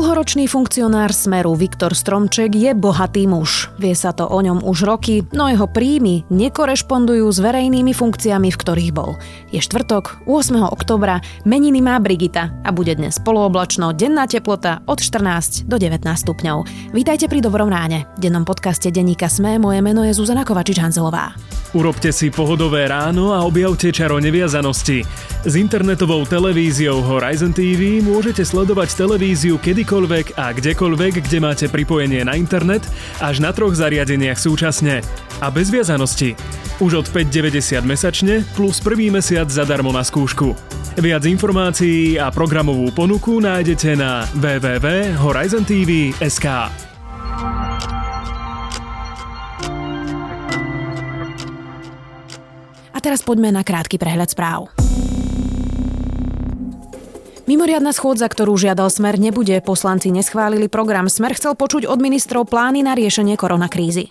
Dlhoročný funkcionár Smeru Viktor Stromček je bohatý muž. Vie sa to o ňom už roky, no jeho príjmy nekorešpondujú s verejnými funkciami, v ktorých bol. Je štvrtok, 8. oktobra, meniny má Brigita a bude dnes polooblačno, denná teplota od 14 do 19 stupňov. Vítajte pri Dobrom ráne. V dennom podcaste denníka Sme moje meno je Zuzana Kovačič-Hanzelová. Urobte si pohodové ráno a objavte čaro neviazanosti. S internetovou televíziou Horizon TV môžete sledovať televíziu kedykoľvek a kdekoľvek, kde máte pripojenie na internet, až na troch zariadeniach súčasne. A bez viazanosti. Už od 5,90 mesačne plus prvý mesiac zadarmo na skúšku. Viac informácií a programovú ponuku nájdete na www.horizontv.sk. A teraz poďme na krátky prehľad správ. Mimoriadna schôdza, ktorú žiadal Smer, nebude. Poslanci neschválili program. Smer chcel počuť od ministrov plány na riešenie koronakrízy.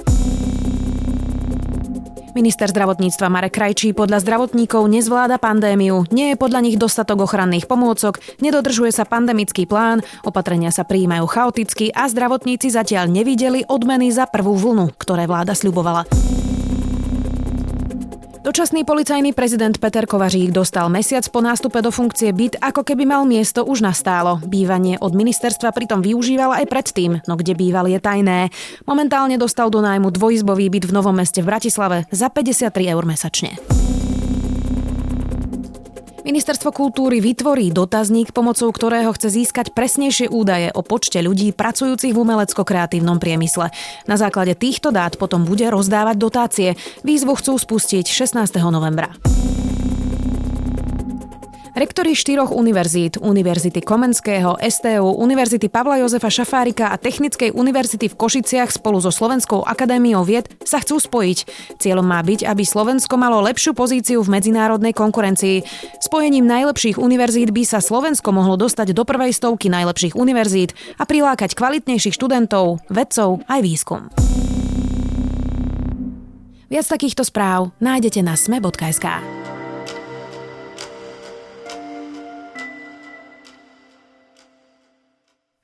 Minister zdravotníctva Marek Krajčí podľa zdravotníkov nezvláda pandémiu, nie je podľa nich dostatok ochranných pomôcok, nedodržuje sa pandemický plán, opatrenia sa prijímajú chaoticky a zdravotníci zatiaľ nevideli odmeny za prvú vlnu, ktoré vláda sľubovala. Dočasný policajný prezident Peter Kovařík dostal mesiac po nástupe do funkcie byt, ako keby mal miesto už nastálo. Bývanie od ministerstva pritom využíval aj predtým, no kde býval je tajné. Momentálne dostal do nájmu dvojizbový byt v Novom meste v Bratislave za 53 eur mesačne. Ministerstvo kultúry vytvorí dotazník, pomocou ktorého chce získať presnejšie údaje o počte ľudí pracujúcich v umelecko-kreatívnom priemysle. Na základe týchto dát potom bude rozdávať dotácie. Výzvu chcú spustiť 16. novembra. Rektori štyroch univerzít, Univerzity Komenského, STU, Univerzity Pavla Jozefa Šafárika a Technickej univerzity v Košiciach spolu so Slovenskou akadémiou vied sa chcú spojiť. Cieľom má byť, aby Slovensko malo lepšiu pozíciu v medzinárodnej konkurencii. Spojením najlepších univerzít by sa Slovensko mohlo dostať do prvej stovky najlepších univerzít a prilákať kvalitnejších študentov, vedcov aj výskum. Viac takýchto správ nájdete na sme.sk.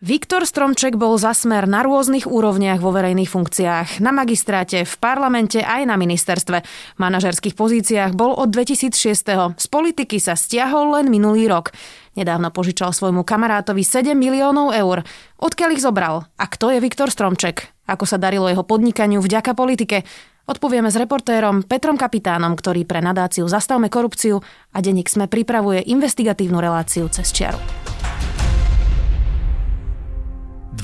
Viktor Stromček bol za smer na rôznych úrovniach vo verejných funkciách. Na magistráte, v parlamente aj na ministerstve. V manažerských pozíciách bol od 2006. Z politiky sa stiahol len minulý rok. Nedávno požičal svojmu kamarátovi 7 miliónov eur. Odkiaľ ich zobral? A kto je Viktor Stromček? Ako sa darilo jeho podnikaniu vďaka politike? Odpovieme s reportérom Petrom Kapitánom, ktorý pre nadáciu Zastavme korupciu a denník sme pripravuje investigatívnu reláciu cez čiaru.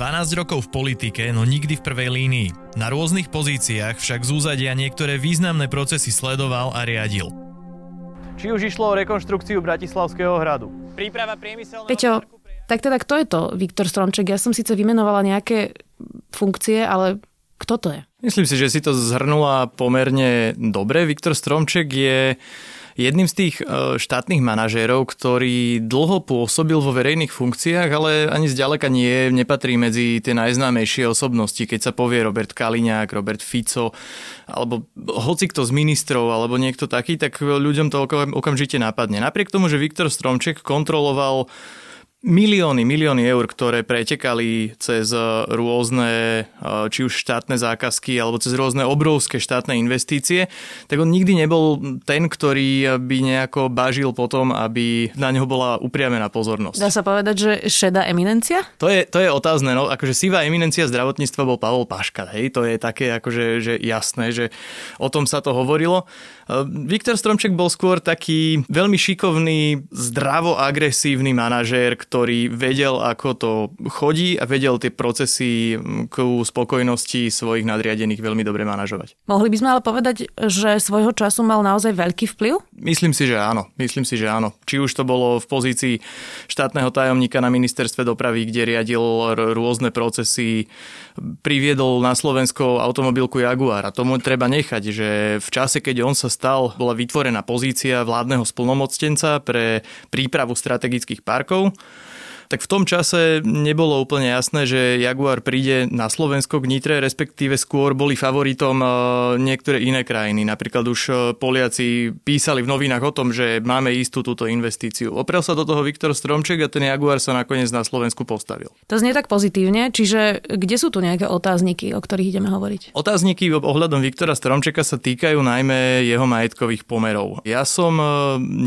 12 rokov v politike, no nikdy v prvej línii. Na rôznych pozíciách však z úzadia niektoré významné procesy sledoval a riadil. Či už išlo o rekonštrukciu Bratislavského hradu. Príprava priemyselného... Peťo, tak teda kto je to Viktor Stromček? Ja som síce vymenovala nejaké funkcie, ale kto to je? Myslím si, že si to zhrnula pomerne dobre. Viktor Stromček je jedným z tých e, štátnych manažérov, ktorý dlho pôsobil vo verejných funkciách, ale ani zďaleka nie, nepatrí medzi tie najznámejšie osobnosti. Keď sa povie Robert Kaliňák, Robert Fico, alebo hoci kto z ministrov, alebo niekto taký, tak ľuďom to okamžite napadne. Napriek tomu, že Viktor Stromček kontroloval milióny, milióny eur, ktoré pretekali cez rôzne, či už štátne zákazky, alebo cez rôzne obrovské štátne investície, tak on nikdy nebol ten, ktorý by nejako bažil potom, aby na neho bola upriamená pozornosť. Dá sa povedať, že šedá eminencia? To je, to je otázne, no akože sivá eminencia zdravotníctva bol Pavol Paška, hej, to je také akože že jasné, že o tom sa to hovorilo. Viktor Stromček bol skôr taký veľmi šikovný, zdravo agresívny manažér, ktorý vedel, ako to chodí a vedel tie procesy k spokojnosti svojich nadriadených veľmi dobre manažovať. Mohli by sme ale povedať, že svojho času mal naozaj veľký vplyv? Myslím si, že áno. Myslím si, že áno. Či už to bolo v pozícii štátneho tajomníka na ministerstve dopravy, kde riadil rôzne procesy, priviedol na Slovensko automobilku Jaguar. A tomu treba nechať, že v čase, keď on sa stal, bola vytvorená pozícia vládneho splnomoctenca pre prípravu strategických parkov tak v tom čase nebolo úplne jasné, že Jaguar príde na Slovensko k Nitre, respektíve skôr boli favoritom e, niektoré iné krajiny. Napríklad už e, Poliaci písali v novinách o tom, že máme istú túto investíciu. Oprel sa do toho Viktor Stromček a ten Jaguar sa nakoniec na Slovensku postavil. To znie tak pozitívne, čiže kde sú tu nejaké otázniky, o ktorých ideme hovoriť? Otázniky ohľadom Viktora Stromčeka sa týkajú najmä jeho majetkových pomerov. Ja som e,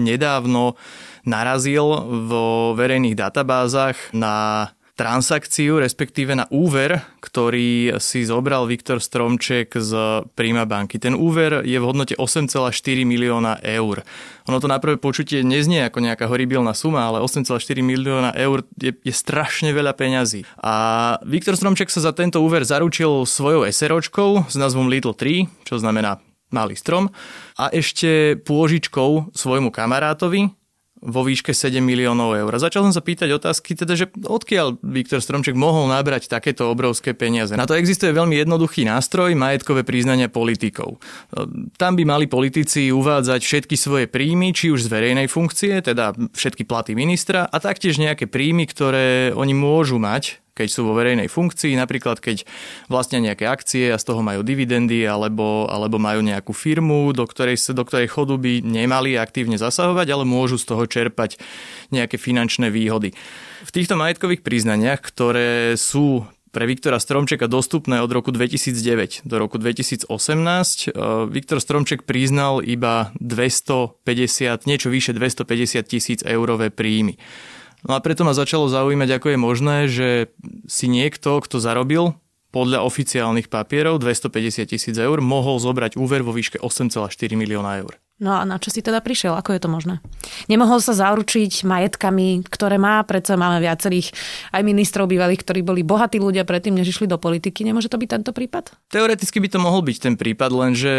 nedávno narazil vo verejných databázach na transakciu, respektíve na úver, ktorý si zobral Viktor Stromček z Prima banky. Ten úver je v hodnote 8,4 milióna eur. Ono to na prvé počutie neznie ako nejaká horibilná suma, ale 8,4 milióna eur je, je strašne veľa peňazí. A Viktor Stromček sa za tento úver zaručil svojou SROčkou s názvom Little 3, čo znamená malý strom, a ešte pôžičkou svojmu kamarátovi, vo výške 7 miliónov eur. Začal som sa pýtať otázky, teda, že odkiaľ Viktor Stromček mohol nabrať takéto obrovské peniaze. Na to existuje veľmi jednoduchý nástroj, majetkové priznania politikov. Tam by mali politici uvádzať všetky svoje príjmy, či už z verejnej funkcie, teda všetky platy ministra, a taktiež nejaké príjmy, ktoré oni môžu mať keď sú vo verejnej funkcii, napríklad keď vlastnia nejaké akcie a z toho majú dividendy alebo, alebo majú nejakú firmu, do ktorej, do ktorej chodu by nemali aktívne zasahovať, ale môžu z toho čerpať nejaké finančné výhody. V týchto majetkových priznaniach, ktoré sú pre Viktora Stromčeka dostupné od roku 2009 do roku 2018. E, Viktor Stromček priznal iba 250, niečo vyše 250 tisíc eurové príjmy. No a preto ma začalo zaujímať, ako je možné, že si niekto, kto zarobil podľa oficiálnych papierov 250 tisíc eur, mohol zobrať úver vo výške 8,4 milióna eur. No a na čo si teda prišiel? Ako je to možné? Nemohol sa zaručiť majetkami, ktoré má, predsa máme viacerých aj ministrov bývalých, ktorí boli bohatí ľudia predtým, než išli do politiky. Nemôže to byť tento prípad? Teoreticky by to mohol byť ten prípad, lenže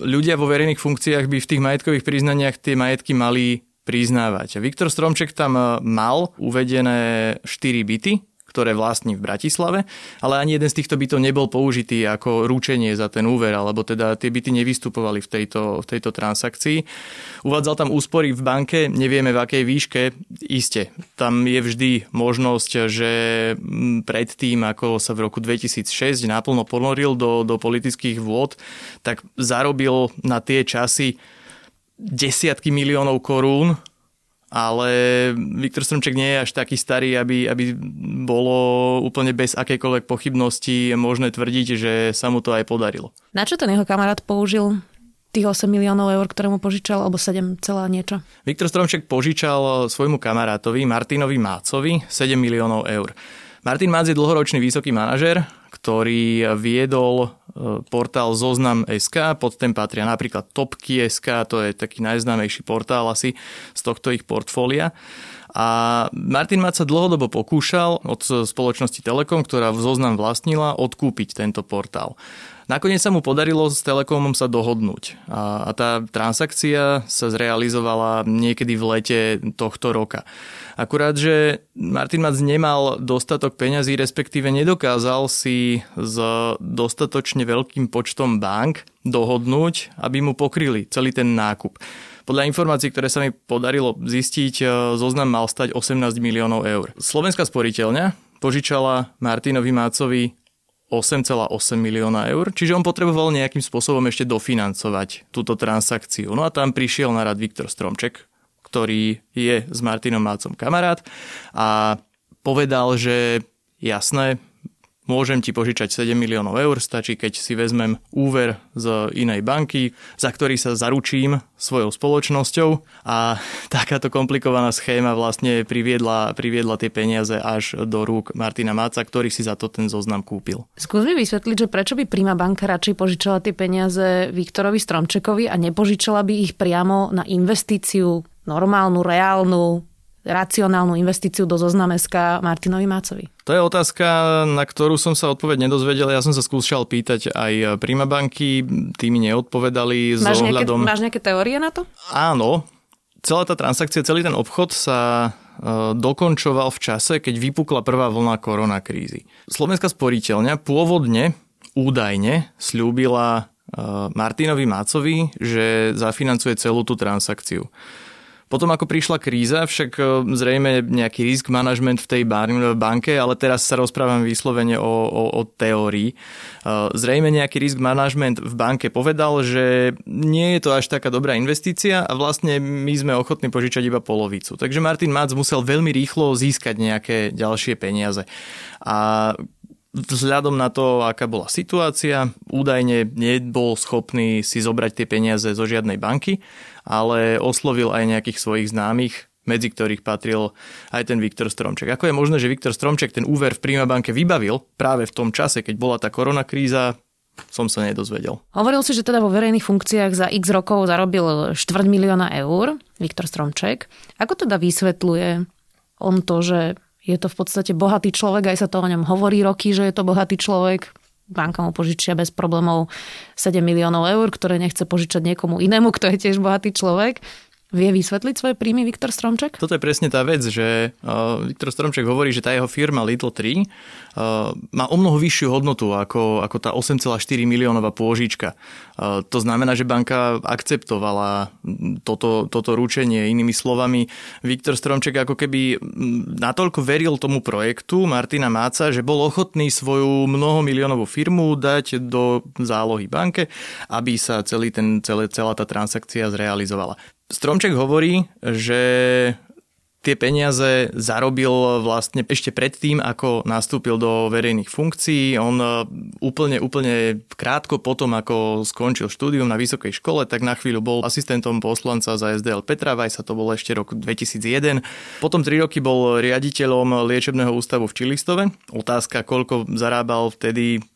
ľudia vo verejných funkciách by v tých majetkových priznaniach tie majetky mali priznávať. Viktor Stromček tam e, mal uvedené 4 byty, ktoré vlastní v Bratislave, ale ani jeden z týchto bytov nebol použitý ako ručenie za ten úver, alebo teda tie byty nevystupovali v tejto, v tejto transakcii. Uvádzal tam úspory v banke, nevieme v akej výške, iste. Tam je vždy možnosť, že predtým, ako sa v roku 2006 naplno ponoril do, do politických vôd, tak zarobil na tie časy desiatky miliónov korún, ale Viktor Stromček nie je až taký starý, aby, aby bolo úplne bez akejkoľvek pochybnosti možné tvrdiť, že sa mu to aj podarilo. Na čo ten jeho kamarát použil tých 8 miliónov eur, ktoré mu požičal, alebo 7 celá niečo? Viktor Stromček požičal svojmu kamarátovi Martinovi Mácovi 7 miliónov eur. Martin Mác je dlhoročný vysoký manažer, ktorý viedol e, portál Zoznam.sk, pod ten patria napríklad Topky.sk, to je taký najznámejší portál asi z tohto ich portfólia. A Martin Mať sa dlhodobo pokúšal od spoločnosti Telekom, ktorá v Zoznam vlastnila, odkúpiť tento portál. Nakoniec sa mu podarilo s Telekomom sa dohodnúť a, a tá transakcia sa zrealizovala niekedy v lete tohto roka. Akurát, že Martin Mac nemal dostatok peňazí, respektíve nedokázal si s dostatočne veľkým počtom bank dohodnúť, aby mu pokryli celý ten nákup. Podľa informácií, ktoré sa mi podarilo zistiť, e, zoznam mal stať 18 miliónov eur. Slovenská sporiteľňa požičala Martinovi Mácovi 8,8 milióna eur, čiže on potreboval nejakým spôsobom ešte dofinancovať túto transakciu. No a tam prišiel na rad Viktor Stromček, ktorý je s Martinom Mácom kamarát a povedal, že jasné, Môžem ti požičať 7 miliónov eur, stačí keď si vezmem úver z inej banky, za ktorý sa zaručím svojou spoločnosťou a takáto komplikovaná schéma vlastne priviedla, priviedla tie peniaze až do rúk Martina Máca, ktorý si za to ten zoznam kúpil. Skús mi vysvetliť, že prečo by Prima banka radšej požičala tie peniaze Viktorovi Stromčekovi a nepožičala by ich priamo na investíciu normálnu, reálnu, racionálnu investíciu do zoznameska Martinovi Mácovi? To je otázka, na ktorú som sa odpoveď nedozvedel. Ja som sa skúšal pýtať aj Prima banky, tí mi neodpovedali máš s ohľadom... Nejaké, máš nejaké teórie na to? Áno. Celá tá transakcia, celý ten obchod sa e, dokončoval v čase, keď vypukla prvá vlna koronakrízy. Slovenská sporiteľňa pôvodne údajne slúbila e, Martinovi Mácovi, že zafinancuje celú tú transakciu. Potom ako prišla kríza, však zrejme nejaký risk management v tej banke, ale teraz sa rozprávam vyslovene o, o, o teórii. Zrejme nejaký risk management v banke povedal, že nie je to až taká dobrá investícia a vlastne my sme ochotní požičať iba polovicu. Takže Martin Mac musel veľmi rýchlo získať nejaké ďalšie peniaze. A vzhľadom na to, aká bola situácia, údajne nebol schopný si zobrať tie peniaze zo žiadnej banky, ale oslovil aj nejakých svojich známych, medzi ktorých patril aj ten Viktor Stromček. Ako je možné, že Viktor Stromček ten úver v Prima banke vybavil práve v tom čase, keď bola tá koronakríza, som sa nedozvedel. Hovoril si, že teda vo verejných funkciách za x rokov zarobil štvrť milióna eur, Viktor Stromček. Ako teda vysvetľuje on to, že je to v podstate bohatý človek, aj sa to o ňom hovorí roky, že je to bohatý človek. Banka mu požičia bez problémov 7 miliónov eur, ktoré nechce požičať niekomu inému, kto je tiež bohatý človek. Vie vysvetliť svoje príjmy Viktor Stromček? Toto je presne tá vec, že uh, Viktor Stromček hovorí, že tá jeho firma Little Tree uh, má o mnoho vyššiu hodnotu ako, ako tá 8,4 miliónová pôžička. Uh, to znamená, že banka akceptovala toto, toto ručenie. Inými slovami, Viktor Stromček ako keby natoľko veril tomu projektu Martina Máca, že bol ochotný svoju mnohomiliónovú firmu dať do zálohy banke, aby sa celý ten, celé, celá tá transakcia zrealizovala. Stromček hovorí, že tie peniaze zarobil vlastne ešte predtým, ako nastúpil do verejných funkcií. On e, úplne, úplne krátko potom, ako skončil štúdium na vysokej škole, tak na chvíľu bol asistentom poslanca za SDL Petra Vajsa, to bolo ešte rok 2001. Potom tri roky bol riaditeľom liečebného ústavu v Čilistove. Otázka, koľko zarábal vtedy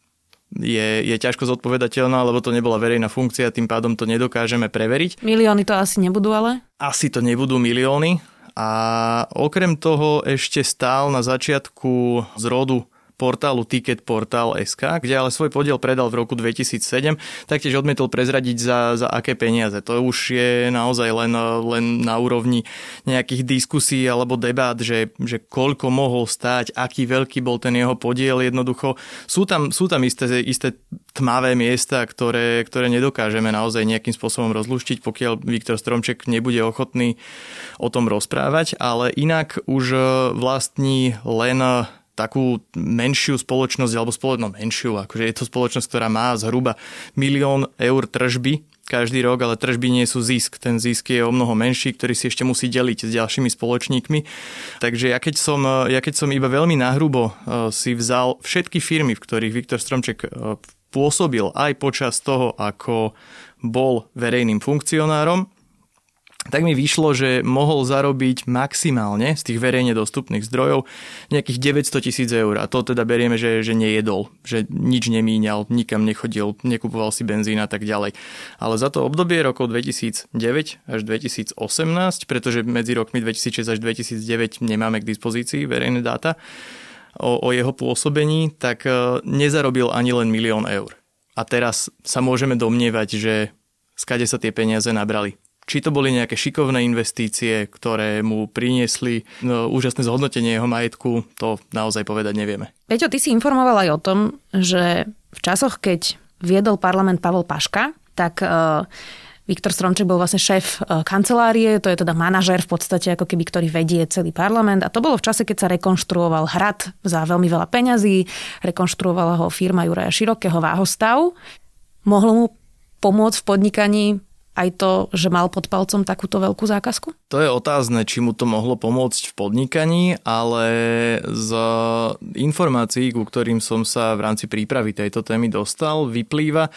je, je ťažko zodpovedateľná, lebo to nebola verejná funkcia, tým pádom to nedokážeme preveriť. Milióny to asi nebudú ale? Asi to nebudú milióny. A okrem toho ešte stál na začiatku z rodu portálu Ticketportal.sk, kde ale svoj podiel predal v roku 2007, taktiež odmietol prezradiť za, za aké peniaze. To už je naozaj len, len na úrovni nejakých diskusí alebo debát, že, že koľko mohol stáť, aký veľký bol ten jeho podiel. Jednoducho sú tam, sú tam isté, isté tmavé miesta, ktoré, ktoré nedokážeme naozaj nejakým spôsobom rozluštiť, pokiaľ Viktor Stromček nebude ochotný o tom rozprávať, ale inak už vlastní len takú menšiu spoločnosť, alebo spoločnosť menšiu, akože je to spoločnosť, ktorá má zhruba milión eur tržby každý rok, ale tržby nie sú zisk. Ten zisk je o mnoho menší, ktorý si ešte musí deliť s ďalšími spoločníkmi. Takže ja keď som, ja keď som iba veľmi nahrubo eh, si vzal všetky firmy, v ktorých Viktor Stromček eh, pôsobil aj počas toho, ako bol verejným funkcionárom, tak mi vyšlo, že mohol zarobiť maximálne z tých verejne dostupných zdrojov nejakých 900 tisíc eur. A to teda berieme, že, že nejedol, že nič nemíňal, nikam nechodil, nekupoval si benzín a tak ďalej. Ale za to obdobie rokov 2009 až 2018, pretože medzi rokmi 2006 až 2009 nemáme k dispozícii verejné dáta o, o jeho pôsobení, tak e, nezarobil ani len milión eur. A teraz sa môžeme domnievať, že skade sa tie peniaze nabrali či to boli nejaké šikovné investície, ktoré mu priniesli no, úžasné zhodnotenie jeho majetku, to naozaj povedať nevieme. Peťo, ty si informoval aj o tom, že v časoch, keď viedol parlament Pavel Paška, tak uh, Viktor Stromček bol vlastne šéf uh, kancelárie, to je teda manažer v podstate ako keby, ktorý vedie celý parlament a to bolo v čase, keď sa rekonštruoval hrad za veľmi veľa peňazí, rekonštruovala ho firma Juraja Širokého Váhostav. Mohlo mu pomôcť v podnikaní aj to, že mal pod palcom takúto veľkú zákazku? To je otázne, či mu to mohlo pomôcť v podnikaní, ale z informácií, ku ktorým som sa v rámci prípravy tejto témy dostal, vyplýva,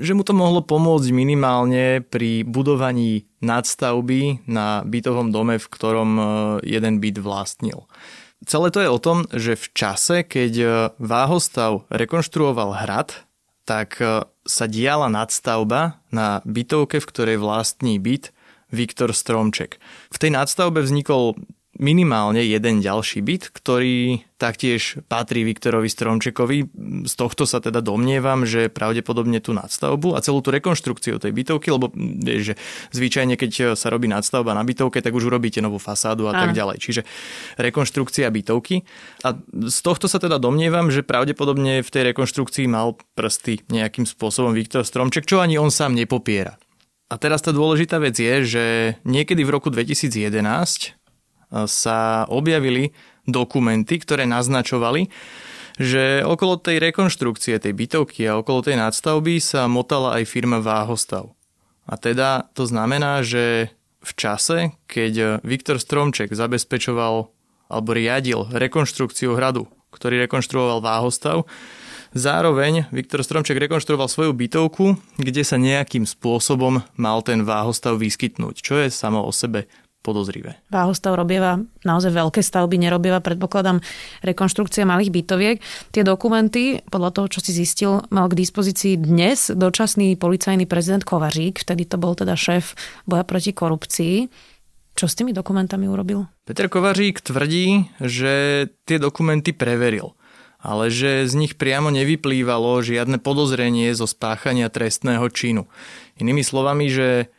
že mu to mohlo pomôcť minimálne pri budovaní nadstavby na bytovom dome, v ktorom e, jeden byt vlastnil. Celé to je o tom, že v čase, keď e, Váhostav rekonštruoval hrad, tak e, sa diala nadstavba na bytovke, v ktorej vlastní byt Viktor Stromček. V tej nadstavbe vznikol minimálne jeden ďalší byt, ktorý taktiež patrí Viktorovi Stromčekovi. Z tohto sa teda domnievam, že pravdepodobne tú nadstavbu a celú tú rekonštrukciu tej bytovky, lebo vieš, že zvyčajne keď sa robí nadstavba na bytovke, tak už urobíte novú fasádu a, a. tak ďalej. Čiže rekonštrukcia bytovky. A z tohto sa teda domnievam, že pravdepodobne v tej rekonštrukcii mal prsty nejakým spôsobom Viktor Stromček, čo ani on sám nepopiera. A teraz tá dôležitá vec je, že niekedy v roku 2011 sa objavili dokumenty, ktoré naznačovali, že okolo tej rekonštrukcie tej bytovky a okolo tej nadstavby sa motala aj firma Váhostav. A teda to znamená, že v čase, keď Viktor Stromček zabezpečoval alebo riadil rekonštrukciu hradu, ktorý rekonštruoval Váhostav, Zároveň Viktor Stromček rekonštruoval svoju bytovku, kde sa nejakým spôsobom mal ten váhostav vyskytnúť, čo je samo o sebe podozrivé. Váhostav robieva naozaj veľké stavby, nerobieva, predpokladám, rekonštrukcia malých bytoviek. Tie dokumenty, podľa toho, čo si zistil, mal k dispozícii dnes dočasný policajný prezident Kovařík, vtedy to bol teda šéf boja proti korupcii. Čo s tými dokumentami urobil? Peter Kovařík tvrdí, že tie dokumenty preveril ale že z nich priamo nevyplývalo žiadne podozrenie zo spáchania trestného činu. Inými slovami, že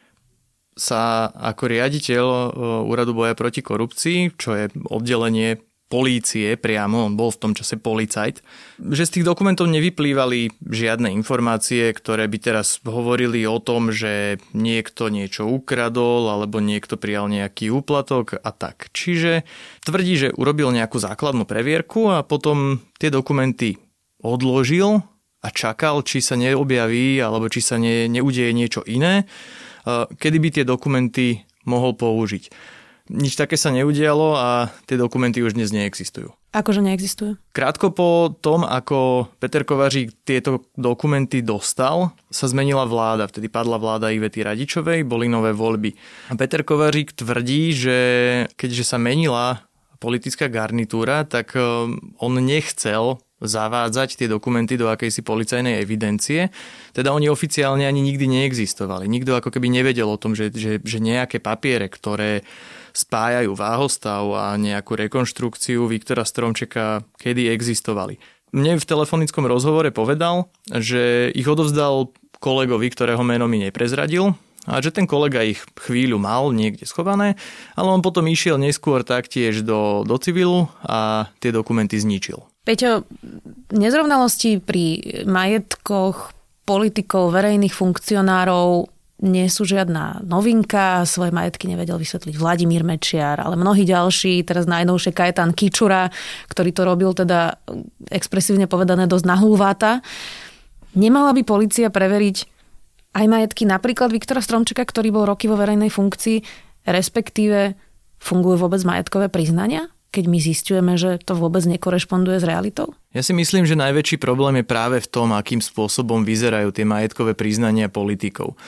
sa ako riaditeľ e, Úradu boja proti korupcii, čo je oddelenie polície priamo, on bol v tom čase policajt, že z tých dokumentov nevyplývali žiadne informácie, ktoré by teraz hovorili o tom, že niekto niečo ukradol alebo niekto prijal nejaký úplatok a tak. Čiže tvrdí, že urobil nejakú základnú previerku a potom tie dokumenty odložil a čakal, či sa neobjaví alebo či sa ne, neudeje niečo iné kedy by tie dokumenty mohol použiť. Nič také sa neudialo a tie dokumenty už dnes neexistujú. Akože neexistujú? Krátko po tom, ako Peter Kovařík tieto dokumenty dostal, sa zmenila vláda. Vtedy padla vláda Ivety Radičovej, boli nové voľby. A Peter Kovařík tvrdí, že keďže sa menila politická garnitúra, tak on nechcel zavádzať tie dokumenty do akejsi policajnej evidencie. Teda oni oficiálne ani nikdy neexistovali. Nikto ako keby nevedel o tom, že, že, že nejaké papiere, ktoré spájajú váhostav a nejakú rekonštrukciu Viktora Stromčeka kedy existovali. Mne v telefonickom rozhovore povedal, že ich odovzdal kolegovi, ktorého meno mi neprezradil, a že ten kolega ich chvíľu mal niekde schované, ale on potom išiel neskôr taktiež do, do civilu a tie dokumenty zničil. Peťo, nezrovnalosti pri majetkoch politikov, verejných funkcionárov nie sú žiadna novinka, svoje majetky nevedel vysvetliť Vladimír Mečiar, ale mnohí ďalší, teraz najnovšie Kajetan Kičura, ktorý to robil teda expresívne povedané dosť nahúváta. Nemala by policia preveriť aj majetky napríklad Viktora Stromčeka, ktorý bol roky vo verejnej funkcii, respektíve fungujú vôbec majetkové priznania? keď my zistujeme, že to vôbec nekorešponduje s realitou? Ja si myslím, že najväčší problém je práve v tom, akým spôsobom vyzerajú tie majetkové priznania politikov.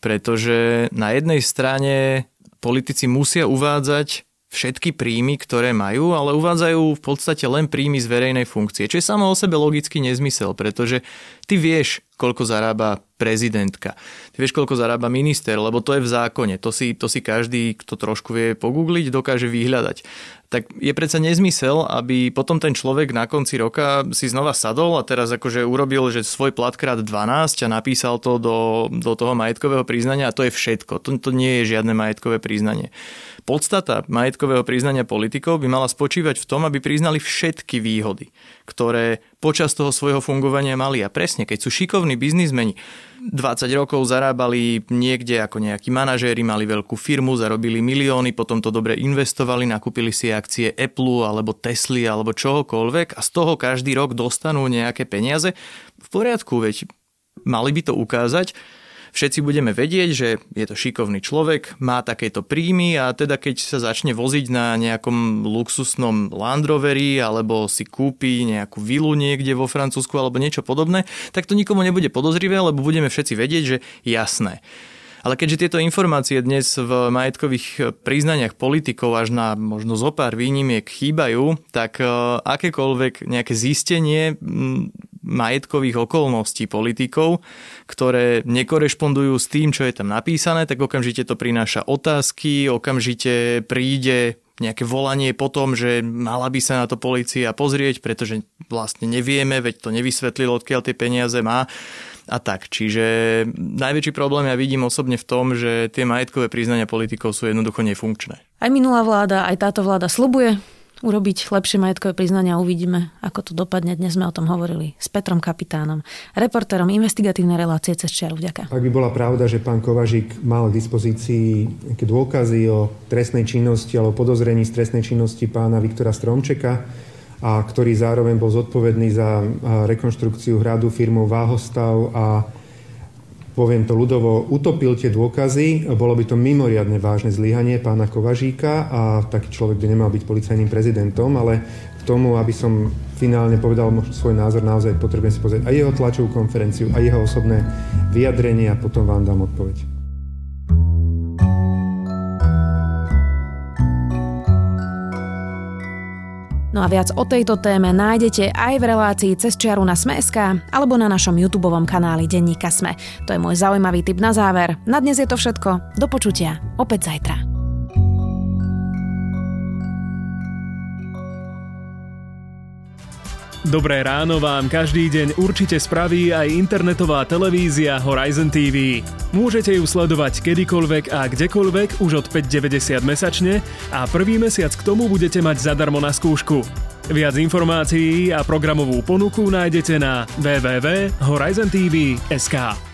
Pretože na jednej strane politici musia uvádzať všetky príjmy, ktoré majú, ale uvádzajú v podstate len príjmy z verejnej funkcie, čo je samo o sebe logicky nezmysel, pretože ty vieš, koľko zarába prezidentka, ty vieš, koľko zarába minister, lebo to je v zákone, to si, to si každý, kto trošku vie pogoogliť, dokáže vyhľadať tak je predsa nezmysel, aby potom ten človek na konci roka si znova sadol a teraz akože urobil, že svoj plat krát 12 a napísal to do, do toho majetkového priznania a to je všetko. To, to nie je žiadne majetkové priznanie. Podstata majetkového priznania politikov by mala spočívať v tom, aby priznali všetky výhody, ktoré počas toho svojho fungovania mali. A presne, keď sú šikovní biznismeni, 20 rokov zarábali niekde ako nejakí manažéri, mali veľkú firmu, zarobili milióny, potom to dobre investovali, nakúpili si akcie Apple alebo Tesly alebo čohokoľvek a z toho každý rok dostanú nejaké peniaze. V poriadku, veď mali by to ukázať všetci budeme vedieť, že je to šikovný človek, má takéto príjmy a teda keď sa začne voziť na nejakom luxusnom Land Roveri alebo si kúpi nejakú vilu niekde vo Francúzsku alebo niečo podobné, tak to nikomu nebude podozrivé, lebo budeme všetci vedieť, že jasné. Ale keďže tieto informácie dnes v majetkových priznaniach politikov až na možno zo pár výnimiek chýbajú, tak e, akékoľvek nejaké zistenie majetkových okolností politikov, ktoré nekorešpondujú s tým, čo je tam napísané, tak okamžite to prináša otázky, okamžite príde nejaké volanie po tom, že mala by sa na to policia pozrieť, pretože vlastne nevieme, veď to nevysvetlilo, odkiaľ tie peniaze má a tak. Čiže najväčší problém ja vidím osobne v tom, že tie majetkové priznania politikov sú jednoducho nefunkčné. Aj minulá vláda, aj táto vláda slubuje urobiť lepšie majetkové priznania a uvidíme, ako to dopadne. Dnes sme o tom hovorili s Petrom Kapitánom, reportérom investigatívnej relácie cez čiaru. Vďaka. Ak by bola pravda, že pán Kovažik mal k dispozícii dôkazy o trestnej činnosti alebo podozrení z trestnej činnosti pána Viktora Stromčeka, a ktorý zároveň bol zodpovedný za rekonštrukciu hradu firmou Váhostav a poviem to ľudovo, utopil tie dôkazy, bolo by to mimoriadne vážne zlyhanie pána Kovažíka a taký človek by nemal byť policajným prezidentom, ale k tomu, aby som finálne povedal svoj názor, naozaj potrebujem si pozrieť aj jeho tlačovú konferenciu, aj jeho osobné vyjadrenie a potom vám dám odpoveď. No a viac o tejto téme nájdete aj v relácii cez čiaru na Sme.sk alebo na našom YouTube kanáli Denníka Sme. To je môj zaujímavý tip na záver. Na dnes je to všetko. Do počutia. Opäť zajtra. Dobré ráno vám každý deň určite spraví aj internetová televízia Horizon TV. Môžete ju sledovať kedykoľvek a kdekoľvek už od 5,90 mesačne a prvý mesiac k tomu budete mať zadarmo na skúšku. Viac informácií a programovú ponuku nájdete na www.horizontv.sk.